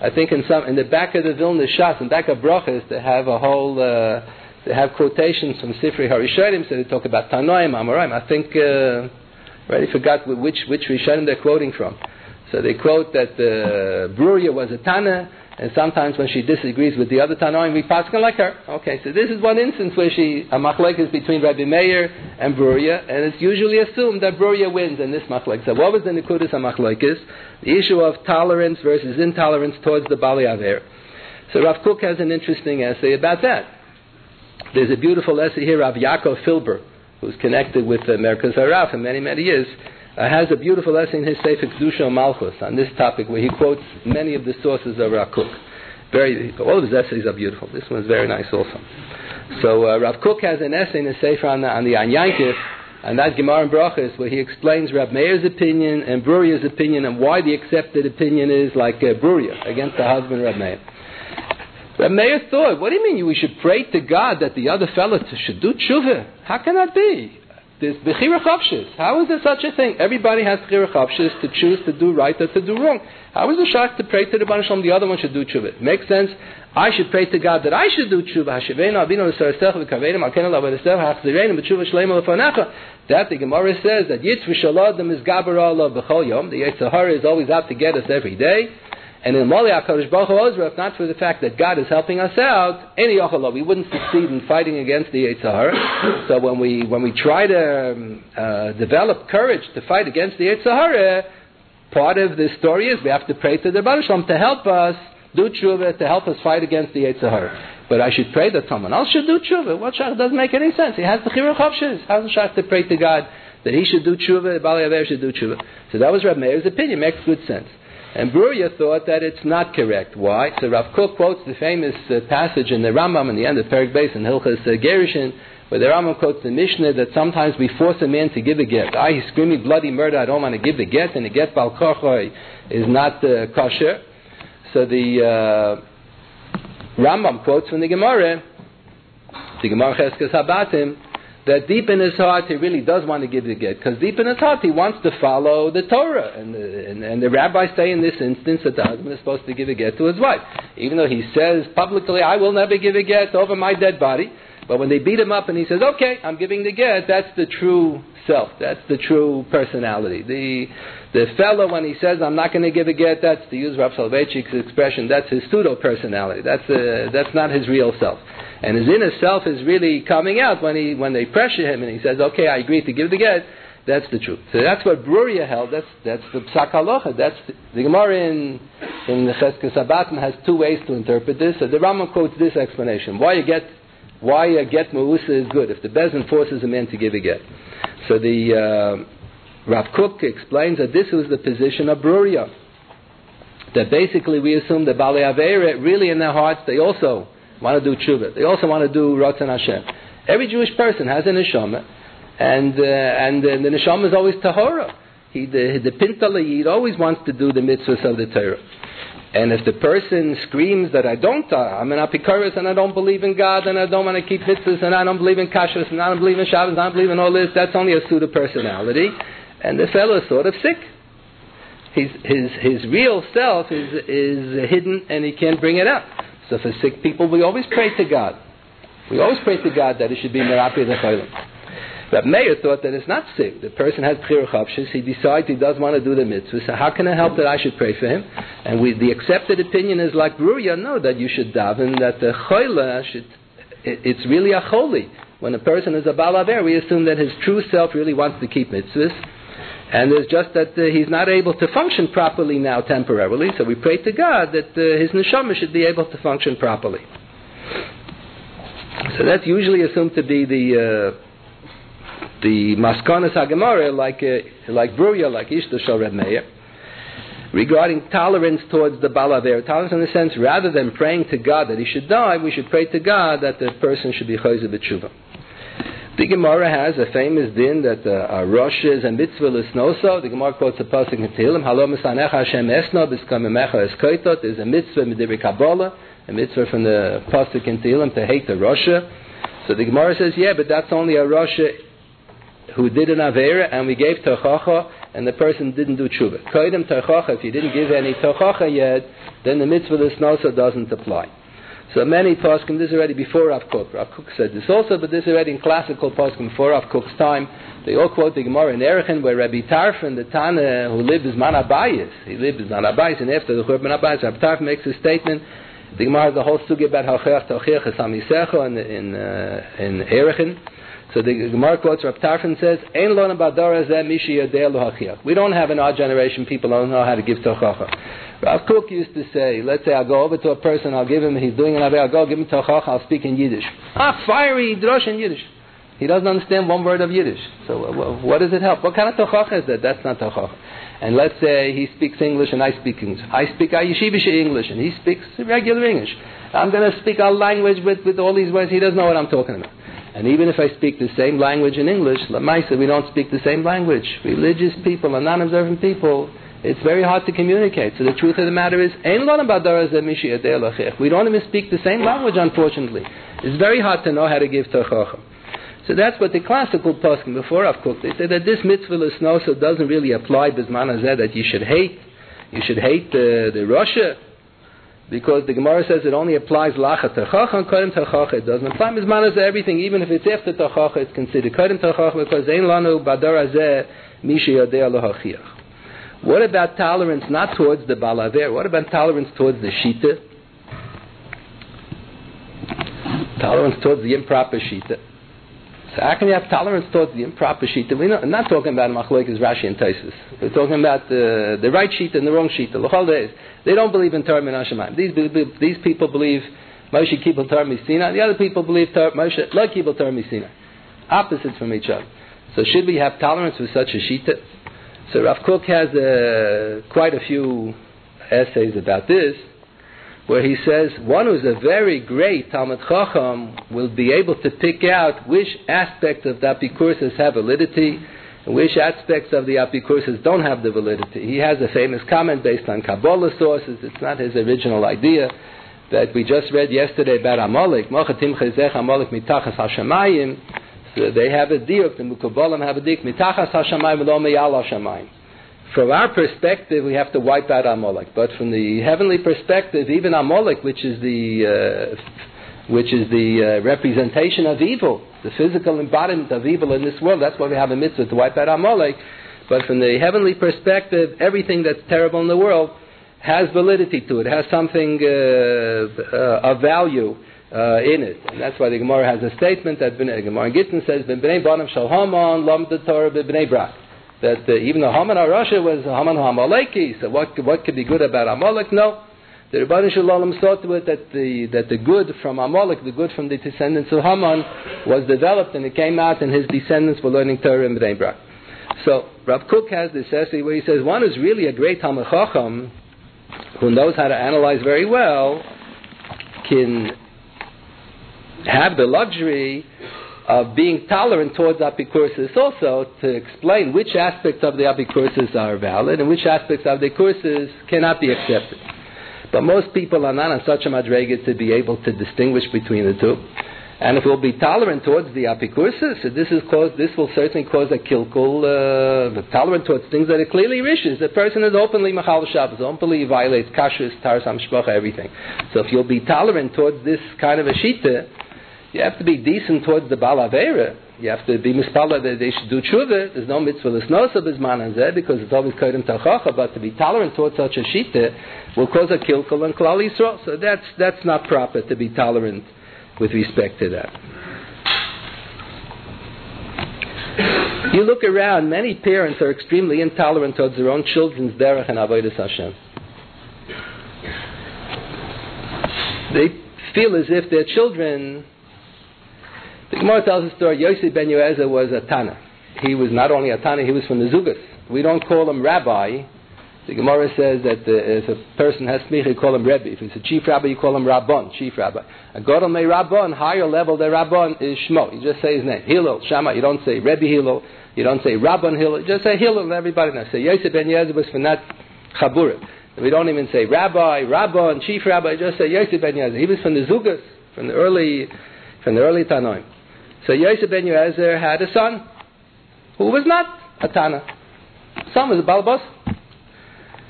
I think in some in the back of the Vilna Shas, in back of Brachas, they have a whole uh, they have quotations from Sifri Harishonim, so they talk about Tanoim, Amoraim. I think uh, I already forgot which which Rishonim they're quoting from. So they quote that uh, Bruria was a Tana, and sometimes when she disagrees with the other Tanoim, we pass on like her. Okay, so this is one instance where she, a machlek is between Rabbi Meir and Bruria, and it's usually assumed that Bruria wins in this machlek. So what was the Nikudis is The issue of tolerance versus intolerance towards the Bali Aver. So Rav Kook has an interesting essay about that. There's a beautiful essay here of Yaakov Filber, who's connected with uh, Merkaz HaRav for many, many years, uh, has a beautiful essay in his Sefer Kedusha Malchus on this topic where he quotes many of the sources of Rav Kook. Very, all of his essays are beautiful. This one's very nice also. So uh, Rav Kook has an essay in the Sefer on the, on the and that Gemara and Brachas, where he explains Rab Meir's opinion and Bruria's opinion and why the accepted opinion is like uh, Bruria against the husband Rab Meir. Rab Meir thought, what do you mean we should pray to God that the other fellow should do tshuva? How can that be? There's bechira chavshis. How is there such a thing? Everybody has bechira chavshis to choose to do right or to do wrong. How is it shach to pray to the Baruch the other one should do tshuva? Makes sense. I should pray to God that I should do tshuva. That the Gemara says that Yitzvah Shalom is Gabar B'chol Yom. The Yetzer Hara is always out to get us every day. And in Mali HaKadosh Baruch Hu if not for the fact that God is helping us out, any Yochalah, we wouldn't succeed in fighting against the Yetzer Hara. so when we, when we try to um, uh, develop courage to fight against the Yetzer Hara, part of the story is we have to pray to the Baruch Shalom to help us do tshuva, to help us fight against the Yetzer Hara. But I should pray that someone else should do tshuva. What shach doesn't make any sense. He has the chirur chavshis. How's the shach to pray to God that he should do tshuva, Bali Aver should do tshuva? So that was Rav Meir's opinion. Makes good sense. And Bruria thought that it's not correct. Why? So Rav Kook quotes the famous uh, passage in the Rambam in the end of Perik Beis in Hilchas uh, Gerushin, where the Rambam quotes the Mishnah that sometimes we force a man to give a get. I, he's screaming bloody murder, I don't want to give the get, and the get bal is not uh, kosher. So the uh, Rambam quotes from the Gemara, the Gemara Chezkas HaBatim, that deep in his heart he really does want to give the get, because deep in his heart he wants to follow the Torah. And and, and the rabbis say in this instance that the husband is supposed to give a get to his wife. Even though he says publicly, I will never give a get over my dead body, but when they beat him up and he says, okay, I'm giving the get, that's the true self. That's the true personality. The, the fellow, when he says, I'm not going to give a get, that's, to use Rav Soloveitchik's expression, that's his pseudo personality. That's, uh, that's not his real self. And his inner self is really coming out when, he, when they pressure him and he says, okay, I agree to give the get. That's the truth. So that's what Bruria held. That's, that's the Psak Halacha. That's the, the Gemara in, in the Chezkas HaBatim has two ways to interpret this. So the Rambam quotes this explanation. Why you get why a get mausa is good if the beis din forces a man to give a get. So the uh, Rav Kook explains that this was the position of Bruria. That basically we assume that Bali Avera, really in their hearts, they also want to do tshuva. They also want to do Ratzon Hashem. Every Jewish person has a neshama, and uh, and uh, the neshama is always tahora. He the the pinta always wants to do the mitzvahs of the Torah. And if the person screams that I don't, uh, I'm an apikaris and I don't believe in God and I don't want to keep mitzvahs and I don't believe in kashrus and I don't believe in Shabbos and I don't believe in all this, that's only a pseudo personality. And the fellow is sort of sick. His, his, his real self is, is hidden and he can't bring it up. So for sick people, we always pray to God. We always pray to God that it should be merapi the but Meir thought that it's not sick. The person has Bchir Chavshis. He decides he does want to do the mitzvah. So how can I help that I should pray for him? And we, the accepted opinion is like Bruria, no, that you should daven, that the Choyla should, it, it's really a holy. When a person is a Balaver, we assume that his true self really wants to keep mitzvahs. And it's just that uh, he's not able to function properly now temporarily, so we pray to God that uh, his neshama should be able to function properly. So that's usually assumed to be the uh, the Maskonas Hagemara, like uh, like Bruria, like Ishta Shal Reb Meir, regarding tolerance towards the Balaver. Tolerance in the sense, rather than praying to God that he should die, we should pray to God that the person should be Chayzer B'tshuva. The Gemara has a famous din that uh, a Rosh is a mitzvah l'snoso. The Gemara quotes a pasuk in Tehillim, Halo misanecha Hashem esno b'skamemecha eskoitot. There's a mitzvah midiri Kabbalah, a mitzvah from the pasuk in Tehillim to hate the Rosh. So the Gemara says, yeah, but that's only a Rosh who did an Avera and we gave Tochacha and the person didn't do Tshuva. Koidim Tochacha, if you didn't give any Tochacha yet, then the mitzvah of Snosa doesn't apply. So many poskim, this is already before Rav Kook. Rav Kook said this also, but this is already in classical poskim before Rav Kook's time. They all quote the Gemara in Erechin, where Rabbi Tarfon, the Tana who lived as Manabayis, he lived as Manabayis, and after the Churban Manabayis, Rabbi Tarfon makes a statement. The Gemara has the whole sugi about Hachech Tochech Esamisecho in in, uh, in Erechin. So the Gemara quotes Rav Tarfon says, "Ein zeh mishi We don't have in our generation people don't know how to give tochacha. Rav Kook used to say, let's say I'll go over to a person, I'll give him, he's doing an avei, I'll go give him tochacha, I'll speak in Yiddish. Ah, fiery drosh in Yiddish. He doesn't understand one word of Yiddish. So what does it help? What kind of tochacha is that? That's not tochacha. And let's say he speaks English and I speak English. I speak Yeshivish English and he speaks regular English. I'm going to speak our language with, with all these words. He doesn't know what I'm talking about. And even if I speak the same language in English, Lamaisa, we don't speak the same language. Religious people and non-observant people, it's very hard to communicate. So the truth of the matter is, we don't even speak the same language, unfortunately. It's very hard to know how to give Tachacham. So that's what the classical poskim before Rav Kook. They said that this mitzvah l'snosa doesn't really apply bisman that you should hate. You should hate the, the Russia because the Gemara says it only applies lacha terchacha and kodem terchacha. It doesn't apply mizman everything, even if it's after terchacha, it's considered kodem terchacha because ein lanu badar azeh misha yodei alohachiach. What about tolerance not towards the balaver? What about tolerance towards the shita? Tolerance towards the improper shita. So how can you have tolerance towards the improper shita? We're not, not talking about machlokes Rashi and Tosfos. We're talking about the, the right shita and the wrong shita. The They don't believe in Torah Minashamayim. These, these people believe Moshe Kibbutz Torah Misina. The other people believe Moshe like Kibbutz Torah Misina. Opposites from each other. So should we have tolerance for such a shita? So Rav Kook has uh, quite a few essays about this where he says one who's a very great Talmid Chacham will be able to pick out which aspects of the Apikursis have validity and which aspects of the Apikursis don't have the validity. He has a famous comment based on Kabbalah sources. It's not his original idea that we just read yesterday about Amalek. Mochatim chezech Amalek mitachas hashamayim. So they have a diuk, the Mukabalim have a diuk, mitachas hashamayim lo meyal. From our perspective, we have to wipe out Amalek. But from the heavenly perspective, even Amalek, which is the uh, which is the uh, representation of evil, the physical embodiment of evil in this world. That's why we have a mitzvah to wipe out Amalek. But from the heavenly perspective, everything that's terrible in the world has validity to it, has something uh, uh of value. Uh, in it, and that's why the Gemara has a statement that the Gemara in Gittin says, Ben "B'nei Banam Shal Haman Lam Torah B'nei Brak." That uh, even the Haman Russia was Haman Hamaleki, so what, what could be good about Amalek? No. The Ribbono Shel Olam saw to it that the, that the good from Amalek, the good from the descendants of Haman, was developed and it came out and his descendants were learning Torah in Bnei Brak. So Rav Kook has this essay where he says one is really a great Talmid Chacham who knows how to analyze very well can have the luxury of being tolerant towards apikursis also to explain which aspects of the apikursis are valid and which aspects of the kursis cannot be accepted. But most people are not on such a madrega to be able to distinguish between the two. And if we'll be tolerant towards the apikursis, this, is cause, this will certainly cause a kilkul, uh, tolerant towards things that are clearly rishis. The person is openly machal Shabbos, openly violates kashrus, tarsam shpacha, everything. So if you'll be tolerant towards this kind of a shita, you have to be decent towards the Balavera. You have to be mispala that they should do tshuva. There's no mitzvah l'snosa bizman zeh because it's always kodim tachacha. But to be tolerant towards such a shita will cause a kilkul and klal yisrael. So that's that's not proper to be tolerant with respect to that. You look around, many parents are extremely intolerant towards their own children's derech and avodas Hashem. They feel as if their children the Gemara tells the story, Yosef ben Yoezer was a Tana. He was not only a Tana, he was from the Zugas. We don't call him rabbi. The Gemara says that uh, if a person has smicha, you call him Rebbe. If he's a chief rabbi, you call him Rabbon, chief rabbi. A Godel may Rabbon, higher level than Rabbon is Shmo. You just say his name. Hillel, Shammai. You don't say Rebbe Hillel. You don't say Rabbon Hillel. Just say Hillel everybody knows. Say Yosef ben Yoezer was from that Chaburim. We don't even say rabbi, Rabbon, chief rabbi. Just say Yosef ben Yoezer. He was from the Zugas, from the early, from the early Tanoim. So Yosef ben Yoezer had a son who was not a Tana. Son was a Balabos.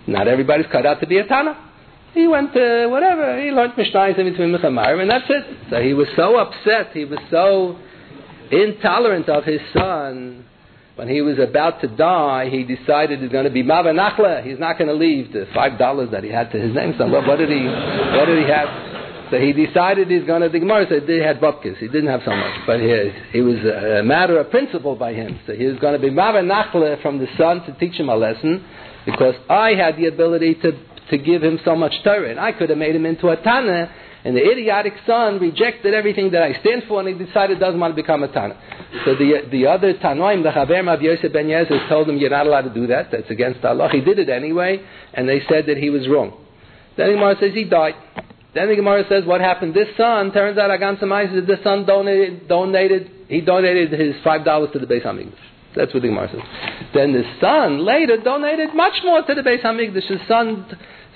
Not everybody's cut out to be a Tana. He went to whatever, he learned in between Mechamar, and that's it. So he was so upset, he was so intolerant of his son. When he was about to die, he decided he's going to be Mavanachla. He's not going to leave the five dollars that he had to his name. So what did he? What did he have? So he decided he's going to, the Gemara said they had bupkis. He didn't have so much. But he, he was a, matter of principle by him. So he was going to be Mava Nachle from the son to teach him a lesson because I had the ability to, to give him so much Torah. And I could have made him into a Tana And the idiotic son rejected everything that I stand for, and he decided doesn't want to become a Tana. So the the other Tanoim, the Chaver Mav Yosef Ben Yoezer, told him, you're not allowed to do that. That's against Allah. He did it anyway, and they said that he was wrong. Then the Gemara says he died. Then the Gemara says what happened. This son, turns out Agan Samai this son donated, donated, he donated his $5 to the Beis HaMikdash. That's what the Gemara says. Then the son later donated much more to the Beis Hamikdash. His son.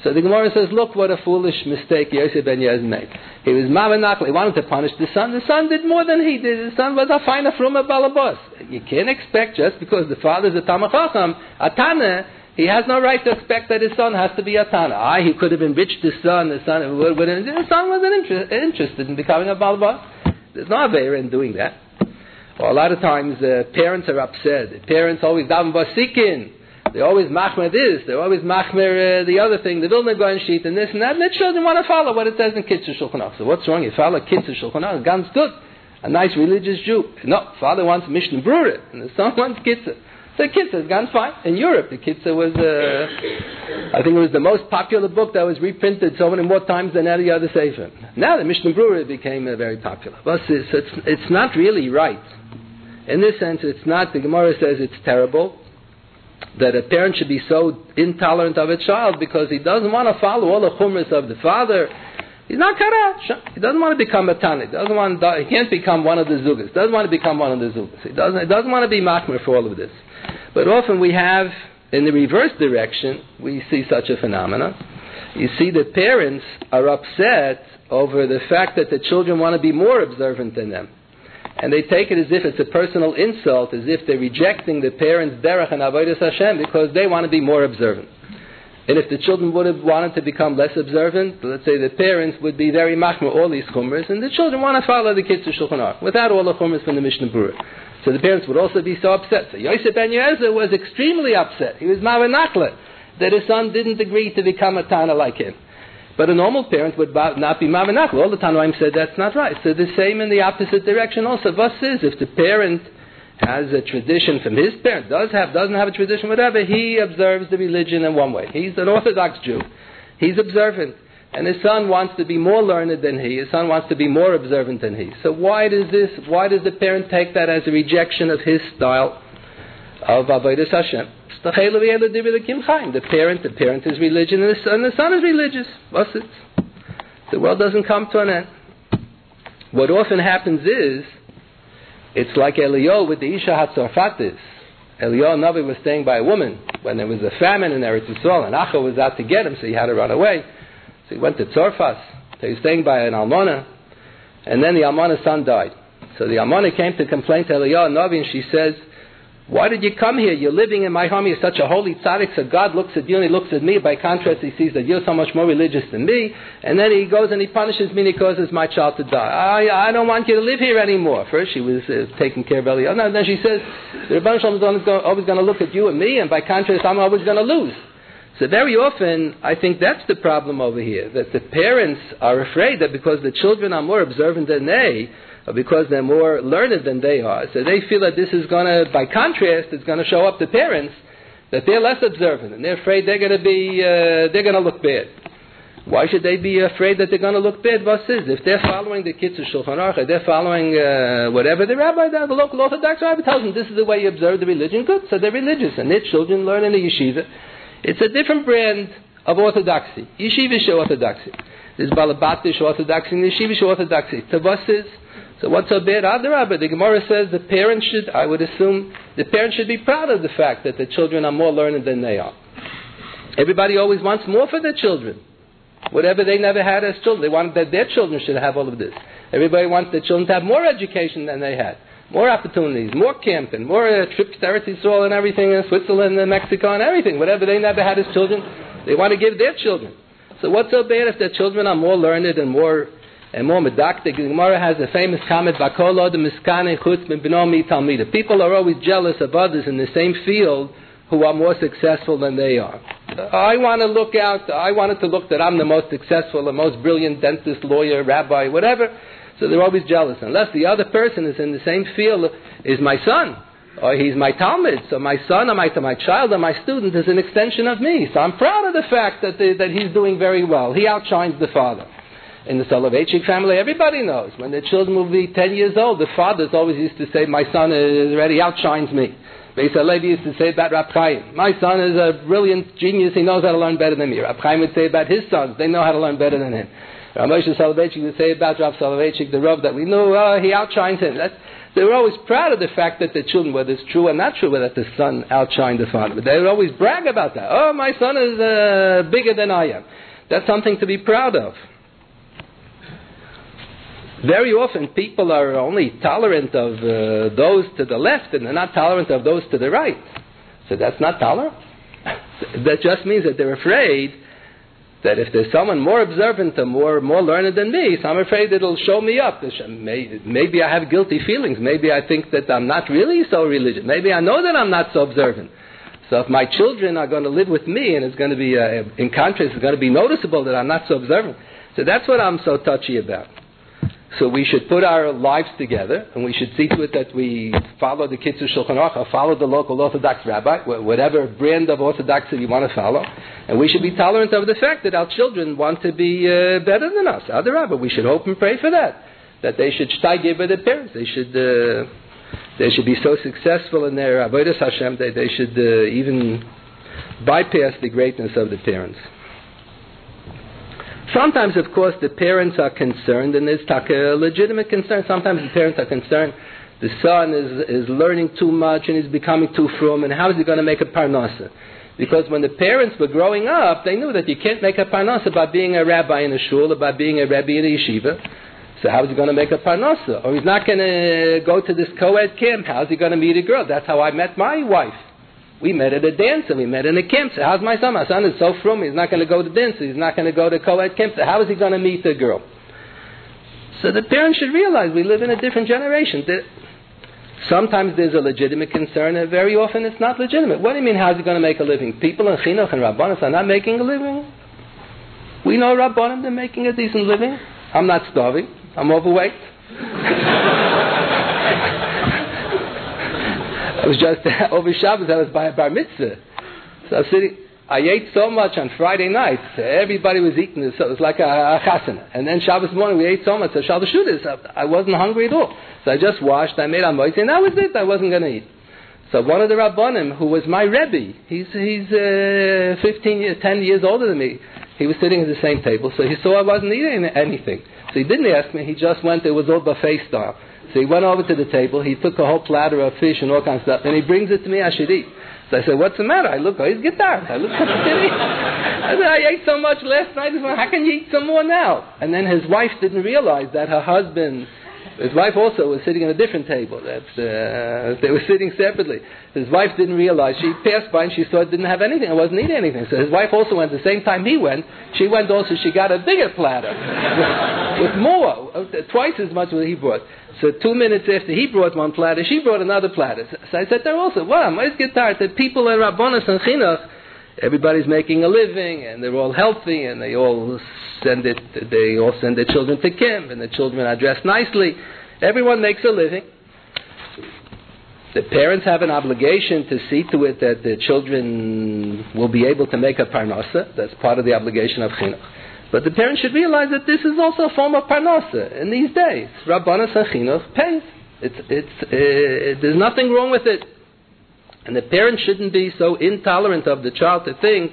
So the Gemara says, look what a foolish mistake Yosef ben Yez made. He was Mavanakla. He wanted to punish the son. The son did more than he did. The son was a finer from a balabos. You can't expect just because the father is a Tamachacham, a Tana, he has no right to expect that his son has to be a Tana. I, he could have enriched his son. The son, the son wasn't inter- interested in becoming a balabos. There's no Avera in doing that. Well, a lot of times uh, parents are upset. Parents always daven basikin. They always machmer this. They always machmer uh, the other thing. The Vilna Gaon sheet and this and that. And the children want to follow what it says in Kitzur Shulchan Aruch. So what's wrong? You follow Kitzur Shulchan Aruch. Ganz good. A nice religious Jew. No, father wants Mishnah Brura, and the son wants Kitzur. So Kitzur has gone fine. In Europe, the Kitzur was, uh, I think it was the most popular book that was reprinted so many more times than any other Sefer. Now the Mishnah Brura became uh, very popular. But it's, it's, it's not really right in this sense, it's not, the Gemara says it's terrible that a parent should be so intolerant of a child because he doesn't want to follow all the chumras of the father. He's not karash. He doesn't want to become a tani. He doesn't want. He can't become one of the zugas. Doesn't want to become one of the zugas. He doesn't. He doesn't want to be machmer for all of this. But often we have, in the reverse direction, we see such a phenomenon. You see that parents are upset over the fact that the children want to be more observant than them and they take it as if it's a personal insult, as if they're rejecting the parents' derech and avodas Hashem because they want to be more observant. And if the children would have wanted to become less observant, let's say the parents would be very machmer all these chumras, and the children want to follow the Kitzur Shulchan Aruch without all the chumras from the Mishnah Berurah. So the parents would also be so upset. So Yosef ben Yoezer was extremely upset. He was mavanakla that his son didn't agree to become a Tana like him. But a normal parent would not be mavanach. All the Tanoim said that's not right. So the same in the opposite direction also. Thus is if the parent has a tradition from his parent, does have, doesn't have a tradition, whatever, he observes the religion in one way. He's an Orthodox Jew. He's observant. And his son wants to be more learned than he. His son wants to be more observant than he. So why does this, why does the parent take that as a rejection of his style of Avodah Hashem? The parent, the parent is religion, and the son, the son is religious. What's it? The world doesn't come to an end. What often happens is, it's like Eliyahu with the Isha Hatzorfatis. Eliyahu Navi was staying by a woman when there was a famine in Eretz Yisrael, and Achav was out to get him, so he had to run away. So he went to Tzorfas. So he was staying by an Almana, and then the Almana's son died. So the Almana came to complain to Eliyahu Navi, and she says, why did you come here? You're living in my home. You're such a holy tzaddik. So God looks at you and he looks at me. By contrast, he sees that you're so much more religious than me. And then he goes and he punishes me and he causes my child to die. I, I don't want you to live here anymore. First, she was uh, taking care of Eliyahu. No, then she says, the Ribbono Shel Olam is always going to look at you and me. And by contrast, I'm always going to lose. So very often, I think that's the problem over here. That the parents are afraid that because the children are more observant than they, or because they're more learned than they are. So they feel that this is going to, by contrast, it's going to show up to parents that they're less observant and they're afraid they're going to be, uh, they're going to look bad. Why should they be afraid that they're going to look bad? What is if they're following the Kitzur Shulchan Aruch, they're following uh, whatever the rabbi, the local Orthodox rabbi tells them this is the way you observe the religion. Good, so they're religious, and their children learn in the yeshiva. It's a different brand of orthodoxy. Yeshivish orthodoxy. There's Balabatish orthodoxy and Yeshivish orthodoxy. Tavas is so what's so bad? Adarabba, the Gemara says the parents should, I would assume, the parents should be proud of the fact that the children are more learned than they are. Everybody always wants more for their children. Whatever they never had as children, they want that their children should have all of this. Everybody wants their children to have more education than they had, more opportunities, more camping, more uh, trips to Eretz Yisrael and everything in Switzerland and Mexico and everything. Whatever they never had as children, they want to give their children. So what's so bad if their children are more learned and more and more medactic. The Gemara has a famous comment, Bakol the miskane chutz b'nomi talmida. People are always jealous of others in the same field who are more successful than they are. I want to look out, I wanted to look that I'm the most successful, the most brilliant dentist, lawyer, rabbi, whatever. So they're always jealous. Unless the other person is in the same field, is my son, or he's my talmid. So my son or my, my child or my student is an extension of me. So I'm proud of the fact that, the, that he's doing very well. He outshines the father. In the Soloveitchik family, everybody knows. When the children will be 10 years old, the fathers always used to say, my son already outshines me. Beis Halevi used to say about Rab Chaim, my son is a brilliant genius, he knows how to learn better than me. Rab Chaim would say about his sons, they know how to learn better than him. Rav Soloveitchik would say about Rav Soloveitchik, the Rav that we know, uh, he outshines him. They were always proud of the fact that the children, whether it's true or not true, that the son outshined the father. But they would always brag about that. Oh, my son is uh, bigger than I am. That's something to be proud of. Very often people are only tolerant of uh, those to the left and they're not tolerant of those to the right. So that's not tolerant. that just means that they're afraid that if there's someone more observant or more, more learned than me, so I'm afraid it'll show me up. Maybe I have guilty feelings. Maybe I think that I'm not really so religious. Maybe I know that I'm not so observant. So if my children are going to live with me and it's going to be, uh, in contrast, it's going to be noticeable that I'm not so observant. So that's what I'm so touchy about. So we should put our lives together, and we should see to it that we follow the Kitzur Shulchan Aruch, follow the local Orthodox rabbi, whatever brand of Orthodoxy you want to follow, and we should be tolerant of the fact that our children want to be uh, better than us. Other rabbi, we should hope and pray for that, that they should steig by their parents. They should uh, they should be so successful in their avodas Hashem that they should uh, even bypass the greatness of the parents. Sometimes, of course, the parents are concerned, and there's a uh, legitimate concern. Sometimes the parents are concerned the son is, is learning too much and he's becoming too frum, and how is he going to make a parnasa? Because when the parents were growing up, they knew that you can't make a parnasa by being a rabbi in a shul or by being a rabbi in a yeshiva. So how is he going to make a parnasa? Or he's not going to go to this co-ed camp. How is he going to meet a girl? That's how I met my wife. We met at a dance and we met in a camp. So how's my son? My son is so frum. He's not going to go to dance. He's not going to go to co-ed camp. So how is he going to meet a girl? So the parents should realize we live in a different generation. Sometimes there's a legitimate concern, and very often it's not legitimate. What do you mean, how's he going to make a living? People in Chinuch and Rabbanis are not making a living. We know Rabbanim, they're making a decent living. I'm not starving. I'm overweight. I was just over Shabbos. I was by a bar mitzvah, so I was sitting. I ate so much on Friday night. Everybody was eating. So it was like a, a chasana. And then Shabbos morning we ate so much. So Shabbos Shudas, I wasn't hungry at all. So I just washed. I made amoitzi, and that was it. I wasn't going to eat. So one of the rabbanim, who was my rebbe, he's he's uh, 15 years, 10 years older than me. He was sitting at the same table, so he saw I wasn't eating anything. So he didn't ask me. He just went. It was all buffet style. So he went over to the table, he took a whole platter of fish and all kinds of stuff, and he brings it to me, I should eat. So I said, what's the matter? I look, oh, he's guitar. I look. I said, I ate so much last night, how can you eat some more now? And then his wife didn't realize that her husband his wife also was sitting at a different table. That uh, they were sitting separately. His wife didn't realize. She passed by and she saw it didn't have anything. It wasn't eating anything. So his wife also went. The same time he went, she went also. She got a bigger platter with, more, twice as much as he brought. So two minutes after he brought one platter, she brought another platter. So I said there also, wow, I get tired. The people in Rabbanas and Chinuch everybody's making a living and they're all healthy and they all send it they all send their children to camp and the children are dressed nicely. Everyone makes a living. The parents have an obligation to see to it that the children will be able to make a parnasa. That's part of the obligation of chinuch. But the parents should realize that this is also a form of parnasa in these days. Rabbanas chinuch pays. It's, it's, uh, there's nothing wrong with it and the parent shouldn't be so intolerant of the child to think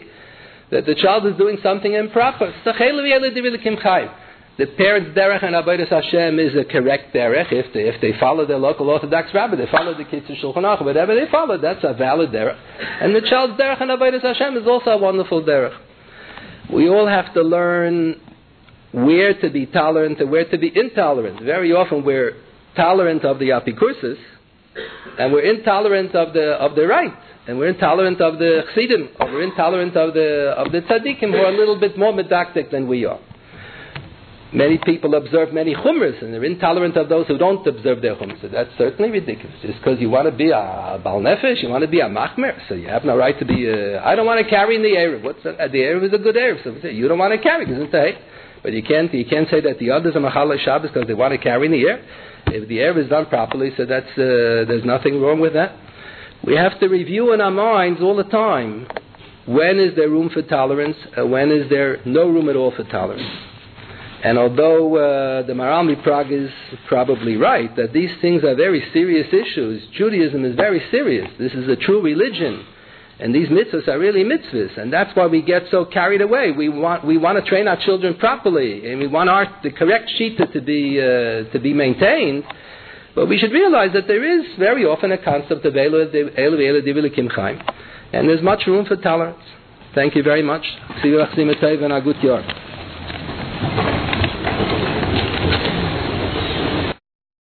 that the child is doing something improper. The parent's derech and avodas Hashem is a correct derech if they, if they follow the local Orthodox rabbi, they follow the Kitzur Shulchan Aruch, whatever they follow, that's a valid derech. And the child's derech and avodas Hashem is also a wonderful derech. We all have to learn where to be tolerant and where to be intolerant. Very often we're tolerant of the apikursis, and we're intolerant of the of the right, and we're intolerant of the chassidim, or we're intolerant of the of the tzaddikim who are a little bit more medactic than we are. Many people observe many chumras, and they're intolerant of those who don't observe their chumras. So that's certainly ridiculous. Just because you want to be a bal nefesh, you want to be a machmer, so you have no right to be. A, I don't want to carry in the eruv. What's a, the eruv is a good eruv, so you don't want to carry it's a But you can't you can't say that the others are machallah Shabbos because they want to carry in the air. If the air is done properly, so that's uh, there's nothing wrong with that. We have to review in our minds all the time when is there room for tolerance and when is there no room at all for tolerance. And although uh, the Maharal Prague is probably right that these things are very serious issues, Judaism is very serious. This is a true religion. And these mitzvahs are really mitzvahs, and that's why we get so carried away. We want, we want to train our children properly, and we want our, the correct shita to be, uh, to be maintained. But we should realize that there is very often a concept of Elu Elu Chaim, and there's much room for tolerance. Thank you very much. See you and a good.